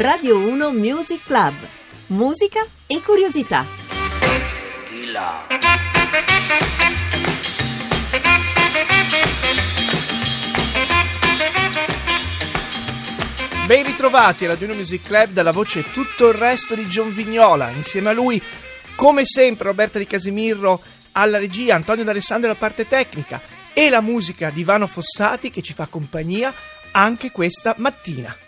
Radio 1 Music Club. Musica e curiosità. Ben ritrovati alla Radio 1 Music Club dalla voce tutto il resto di John Vignola. Insieme a lui, come sempre, Roberta Di Casimirro alla regia, Antonio D'Alessandro alla parte tecnica e la musica di Ivano Fossati che ci fa compagnia anche questa mattina.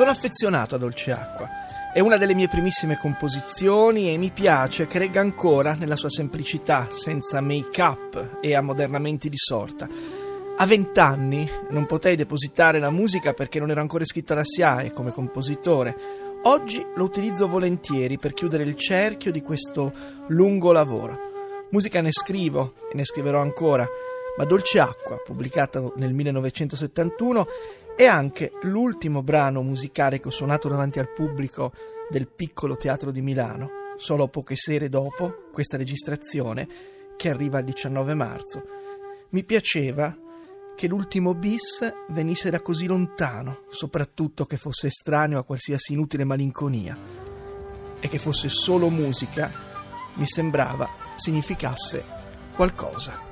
Sono affezionato a Dolce Acqua. È una delle mie primissime composizioni e mi piace che regga ancora nella sua semplicità, senza make-up e ammodernamenti di sorta. A vent'anni non potei depositare la musica perché non ero ancora iscritto alla SIAE come compositore. Oggi lo utilizzo volentieri per chiudere il cerchio di questo lungo lavoro. Musica ne scrivo e ne scriverò ancora, ma Dolce Acqua, pubblicato nel 1971, è anche l'ultimo brano musicale che ho suonato davanti al pubblico del piccolo teatro di Milano, solo poche sere dopo questa registrazione che arriva il 19 marzo. Mi piaceva che l'ultimo bis venisse da così lontano, soprattutto che fosse estraneo a qualsiasi inutile malinconia e che fosse solo musica, mi sembrava significasse qualcosa.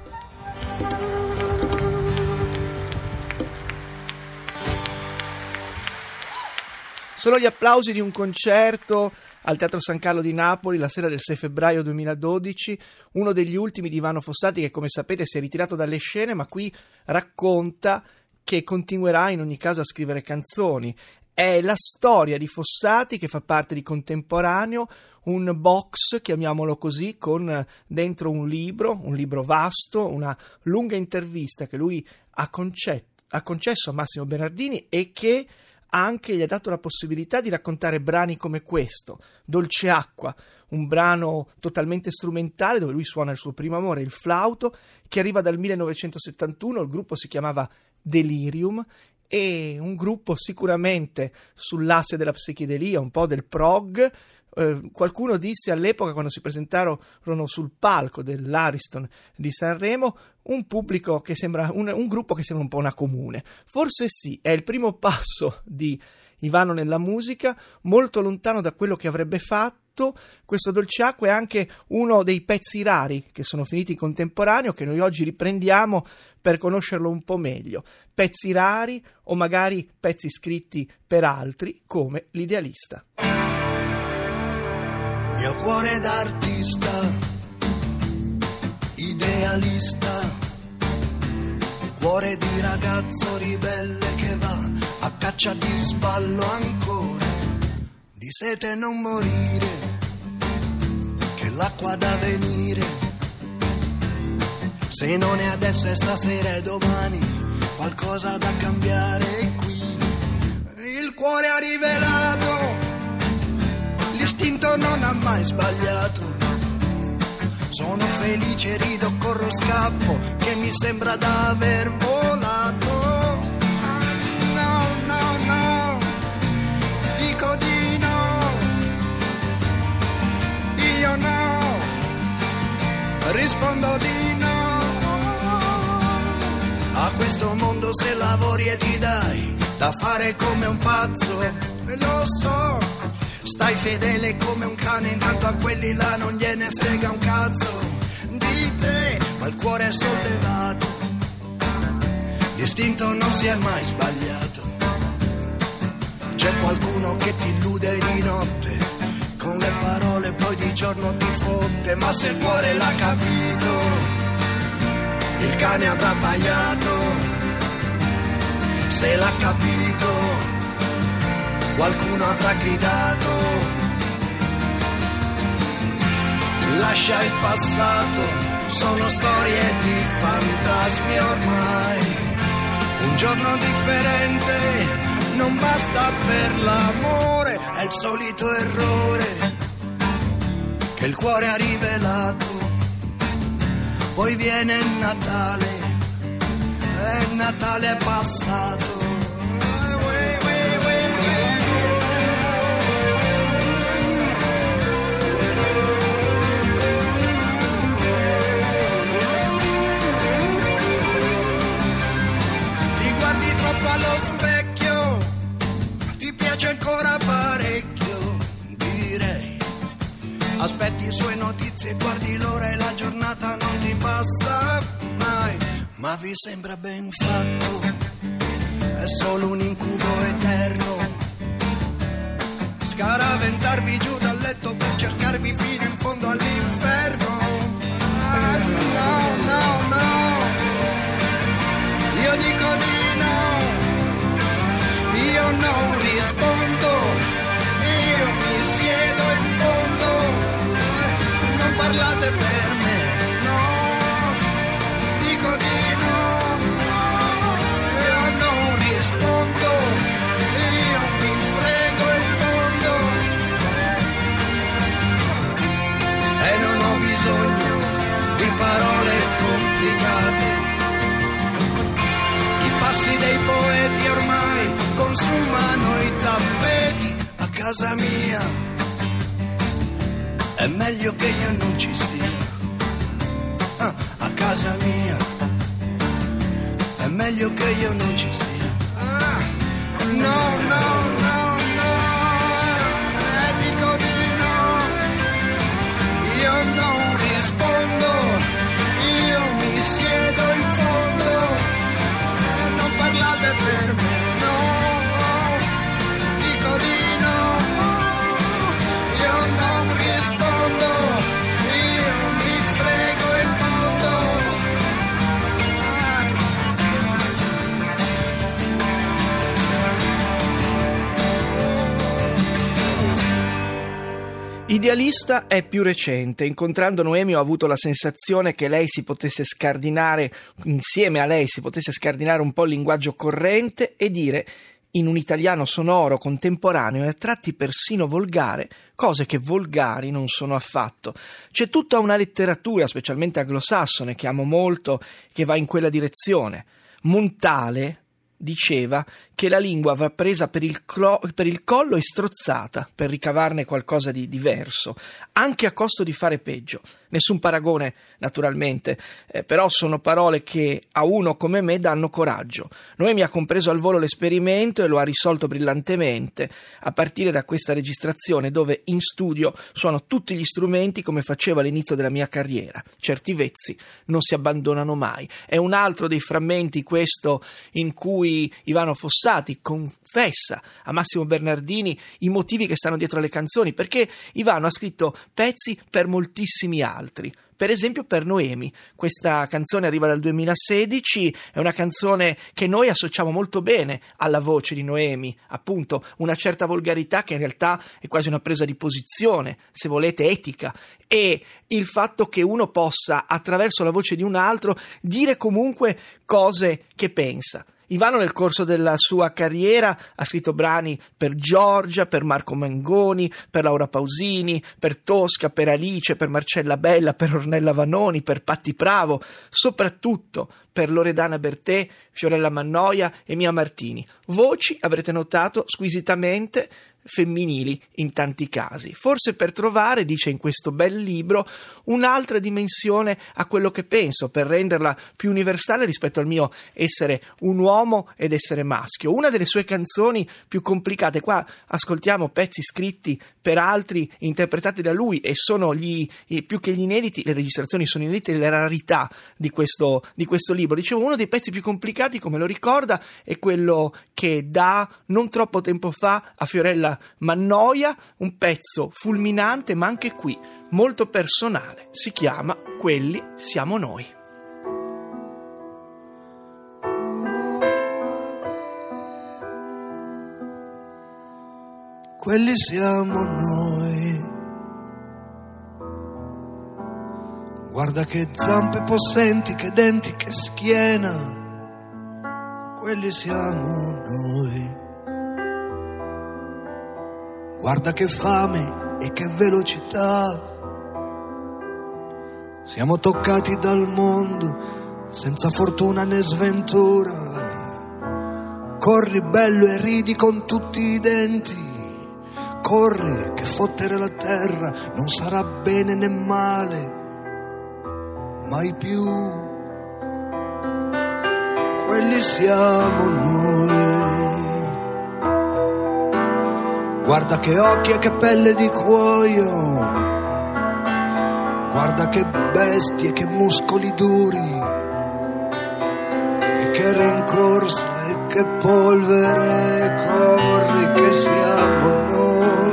Sono gli applausi di un concerto al Teatro San Carlo di Napoli la sera del 6 febbraio 2012, uno degli ultimi di Ivano Fossati che come sapete si è ritirato dalle scene ma qui racconta che continuerà in ogni caso a scrivere canzoni. È la storia di Fossati che fa parte di Contemporaneo, un box, chiamiamolo così, con dentro un libro, un libro vasto, una lunga intervista che lui ha, concetto, ha concesso a Massimo Bernardini e che anche gli ha dato la possibilità di raccontare brani come questo, Dolce Acqua, un brano totalmente strumentale dove lui suona il suo primo amore, il flauto, che arriva dal 1971, il gruppo si chiamava Delirium e un gruppo sicuramente sull'asse della psichedelia, un po' del prog, eh, qualcuno disse all'epoca quando si presentarono sul palco dell'Ariston di Sanremo un pubblico che sembra un, un gruppo che sembra un po' una comune. Forse sì, è il primo passo di Ivano nella musica, molto lontano da quello che avrebbe fatto. Questo Dolce Acqua è anche uno dei pezzi rari che sono finiti in contemporaneo, che noi oggi riprendiamo per conoscerlo un po' meglio. Pezzi rari o magari pezzi scritti per altri, come l'idealista mio cuore d'artista idealista, cuore di ragazzo ribelle che va a caccia di sballo ancora, di sete non morire, che l'acqua da venire, se non è adesso è stasera e domani, qualcosa da cambiare qui, il cuore ha rivelato, l'istinto non ha mai sbagliato sono felice, rido, corro, scappo, che mi sembra d'aver volato. Ah, no, no, no, dico di no. Io no, rispondo di no. A questo mondo se lavori e ti dai da fare come un pazzo, lo so Stai fedele come un cane, intanto a quelli là non gliene frega un cazzo di te, ma il cuore è sollevato. L'istinto non si è mai sbagliato. C'è qualcuno che ti illude di notte, con le parole poi di giorno ti fotte, ma se il cuore l'ha capito, il cane avrà abbaiato. Se l'ha capito qualcuno avrà gridato. Lascia il passato, sono storie di fantasmi ormai. Un giorno differente non basta per l'amore, è il solito errore che il cuore ha rivelato. Poi viene Natale, il Natale è passato allo specchio, ti piace ancora parecchio, direi. Aspetti sue notizie, guardi l'ora e la giornata non ti passa mai, ma vi sembra ben fatto, è solo un incubo eterno. Scaraventarvi giù dal letto per cercarvi fino in fondo all'inferno. Casa mia. È meglio che io non ci sia. Idealista è più recente. Incontrando Noemi ho avuto la sensazione che lei si potesse scardinare, insieme a lei si potesse scardinare un po' il linguaggio corrente e dire in un italiano sonoro, contemporaneo e a tratti persino volgare, cose che volgari non sono affatto. C'è tutta una letteratura, specialmente anglosassone, che amo molto, che va in quella direzione. Montale, diceva che la lingua va presa per il, clo- per il, collo e strozzata per ricavarne qualcosa di diverso, anche a costo di fare peggio. Nessun paragone, naturalmente, eh, però sono parole che a uno come me danno coraggio. Noemi ha compreso al volo l'esperimento e lo ha risolto brillantemente, a partire da questa registrazione dove in studio suono tutti gli strumenti come facevo all'inizio della mia carriera. Certi vezzi non si abbandonano mai. È un altro dei frammenti questo in cui Ivano Fossati Fossati confessa a Massimo Bernardini i motivi che stanno dietro alle canzoni, perché Ivano ha scritto pezzi per moltissimi altri Per esempio per Noemi, questa canzone arriva dal 2016, è una canzone che noi associamo molto bene alla voce di Noemi, appunto una certa volgarità che in realtà è quasi una presa di posizione, se volete etica, e il fatto che uno possa attraverso la voce di un altro dire comunque cose che pensa. Ivano nel corso della sua carriera ha scritto brani per Giorgia, per Marco Mangoni, per Laura Pausini, per Tosca, per Alice, per Marcella Bella, per Ornella Vanoni, per Patti Pravo, soprattutto per Loredana Bertè, Fiorella Mannoia e Mia Martini. Voci, avrete notato, squisitamente femminili in tanti casi. Forse per trovare, dice in questo bel libro, un'altra dimensione a quello che penso, per renderla più universale rispetto al mio essere un uomo ed essere maschio. Una delle sue canzoni più complicate, qua ascoltiamo pezzi scritti per altri, interpretati da lui e sono gli, più che gli inediti, le registrazioni sono inedite, le rarità di questo, di questo libro. Dicevo, uno dei pezzi più complicati, come lo ricorda, è quello che da non troppo tempo fa a Fiorella Mannoia, un pezzo fulminante ma anche qui molto personale. Si chiama Quelli siamo noi. Quelli siamo noi. Guarda che zampe possenti, che denti, che schiena. Quelli siamo noi. Guarda che fame e che velocità. Siamo toccati dal mondo senza fortuna né sventura. Corri bello e ridi con tutti i denti. Corri che fottere la terra non sarà bene né male, mai più. Quelli siamo noi. Guarda che occhi e che pelle di cuoio. Guarda che bestie, che muscoli duri. E che rincorsa che polvere corri che siamo noi.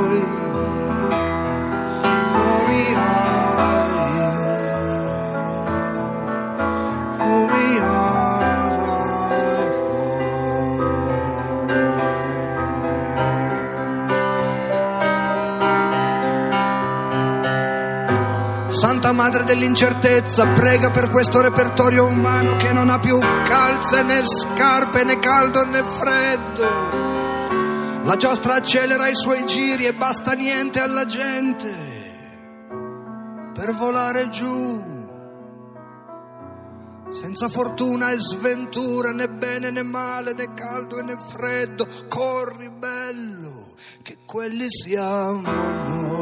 Madre dell'incertezza, prega per questo repertorio umano che non ha più calze né scarpe né caldo né freddo. La giostra accelera i suoi giri e basta niente alla gente per volare giù. Senza fortuna e sventura, né bene né male, né caldo né freddo. Corri bello, che quelli siamo noi.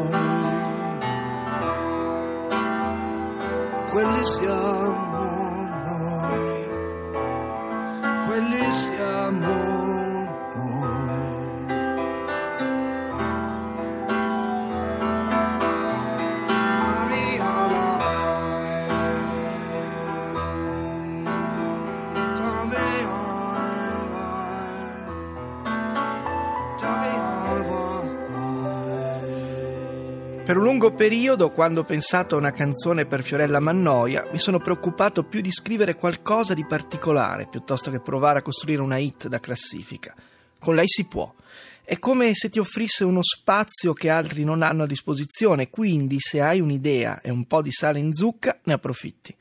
Quelli siamo noi, quelli siamo noi. Lungo periodo, quando ho pensato a una canzone per Fiorella Mannoia, mi sono preoccupato più di scrivere qualcosa di particolare piuttosto che provare a costruire una hit da classifica. Con lei si può. È come se ti offrisse uno spazio che altri non hanno a disposizione, quindi se hai un'idea e un po' di sale in zucca, ne approfitti.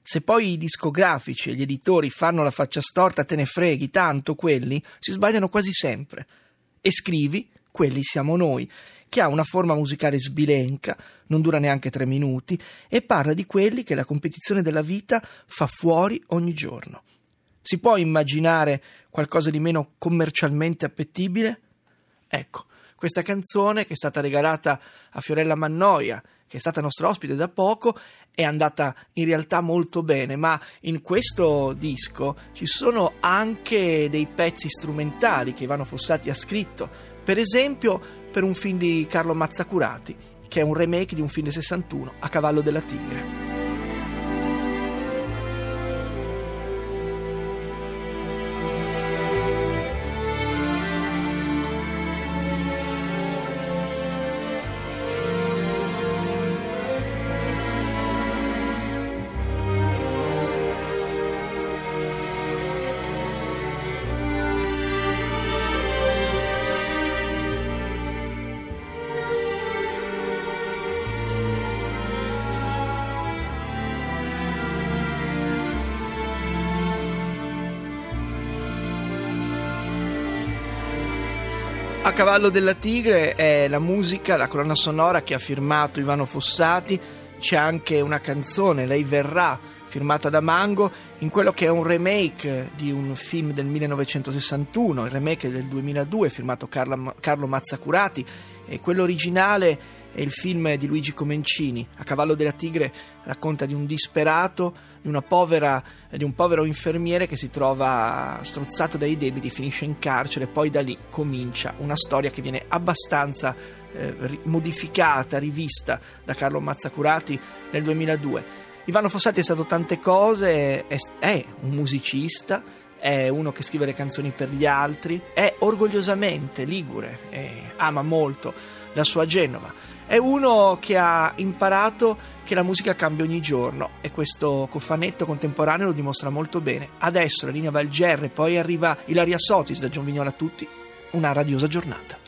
Se poi i discografici e gli editori fanno la faccia storta, te ne freghi, tanto quelli si sbagliano quasi sempre. E scrivi, quelli siamo noi, che ha una forma musicale sbilenca, non dura neanche tre minuti, e parla di quelli che la competizione della vita fa fuori ogni giorno. Si può immaginare qualcosa di meno commercialmente appetibile? Ecco, questa canzone che è stata regalata a Fiorella Mannoia, che è stata nostra ospite da poco, è andata in realtà molto bene, ma in questo disco ci sono anche dei pezzi strumentali che Ivano Fossati ha scritto, per esempio per un film di Carlo Mazzacurati, che è un remake di un film del 61, A cavallo della tigre. A cavallo della tigre è la musica, la colonna sonora che ha firmato Ivano Fossati, c'è anche una canzone, Lei verrà, firmata da Mango, in quello che è un remake di un film del 1961, il remake del 2002 firmato Carlo, Carlo Mazzacurati, e quello originale è il film di Luigi Comencini. A cavallo della tigre racconta di un disperato, di, povera, di un povero infermiere che si trova strozzato dai debiti, finisce in carcere e poi da lì comincia una storia che viene abbastanza eh, modificata, rivista da Carlo Mazzacurati nel 2002. Ivano Fossati è stato tante cose, è, è un musicista, è uno che scrive le canzoni per gli altri, è orgogliosamente ligure, ama molto la sua Genova. È uno che ha imparato che la musica cambia ogni giorno e questo cofanetto contemporaneo lo dimostra molto bene. Adesso la linea va al GR, poi arriva Ilaria Sotis da Gion Vignola a tutti. Una radiosa giornata.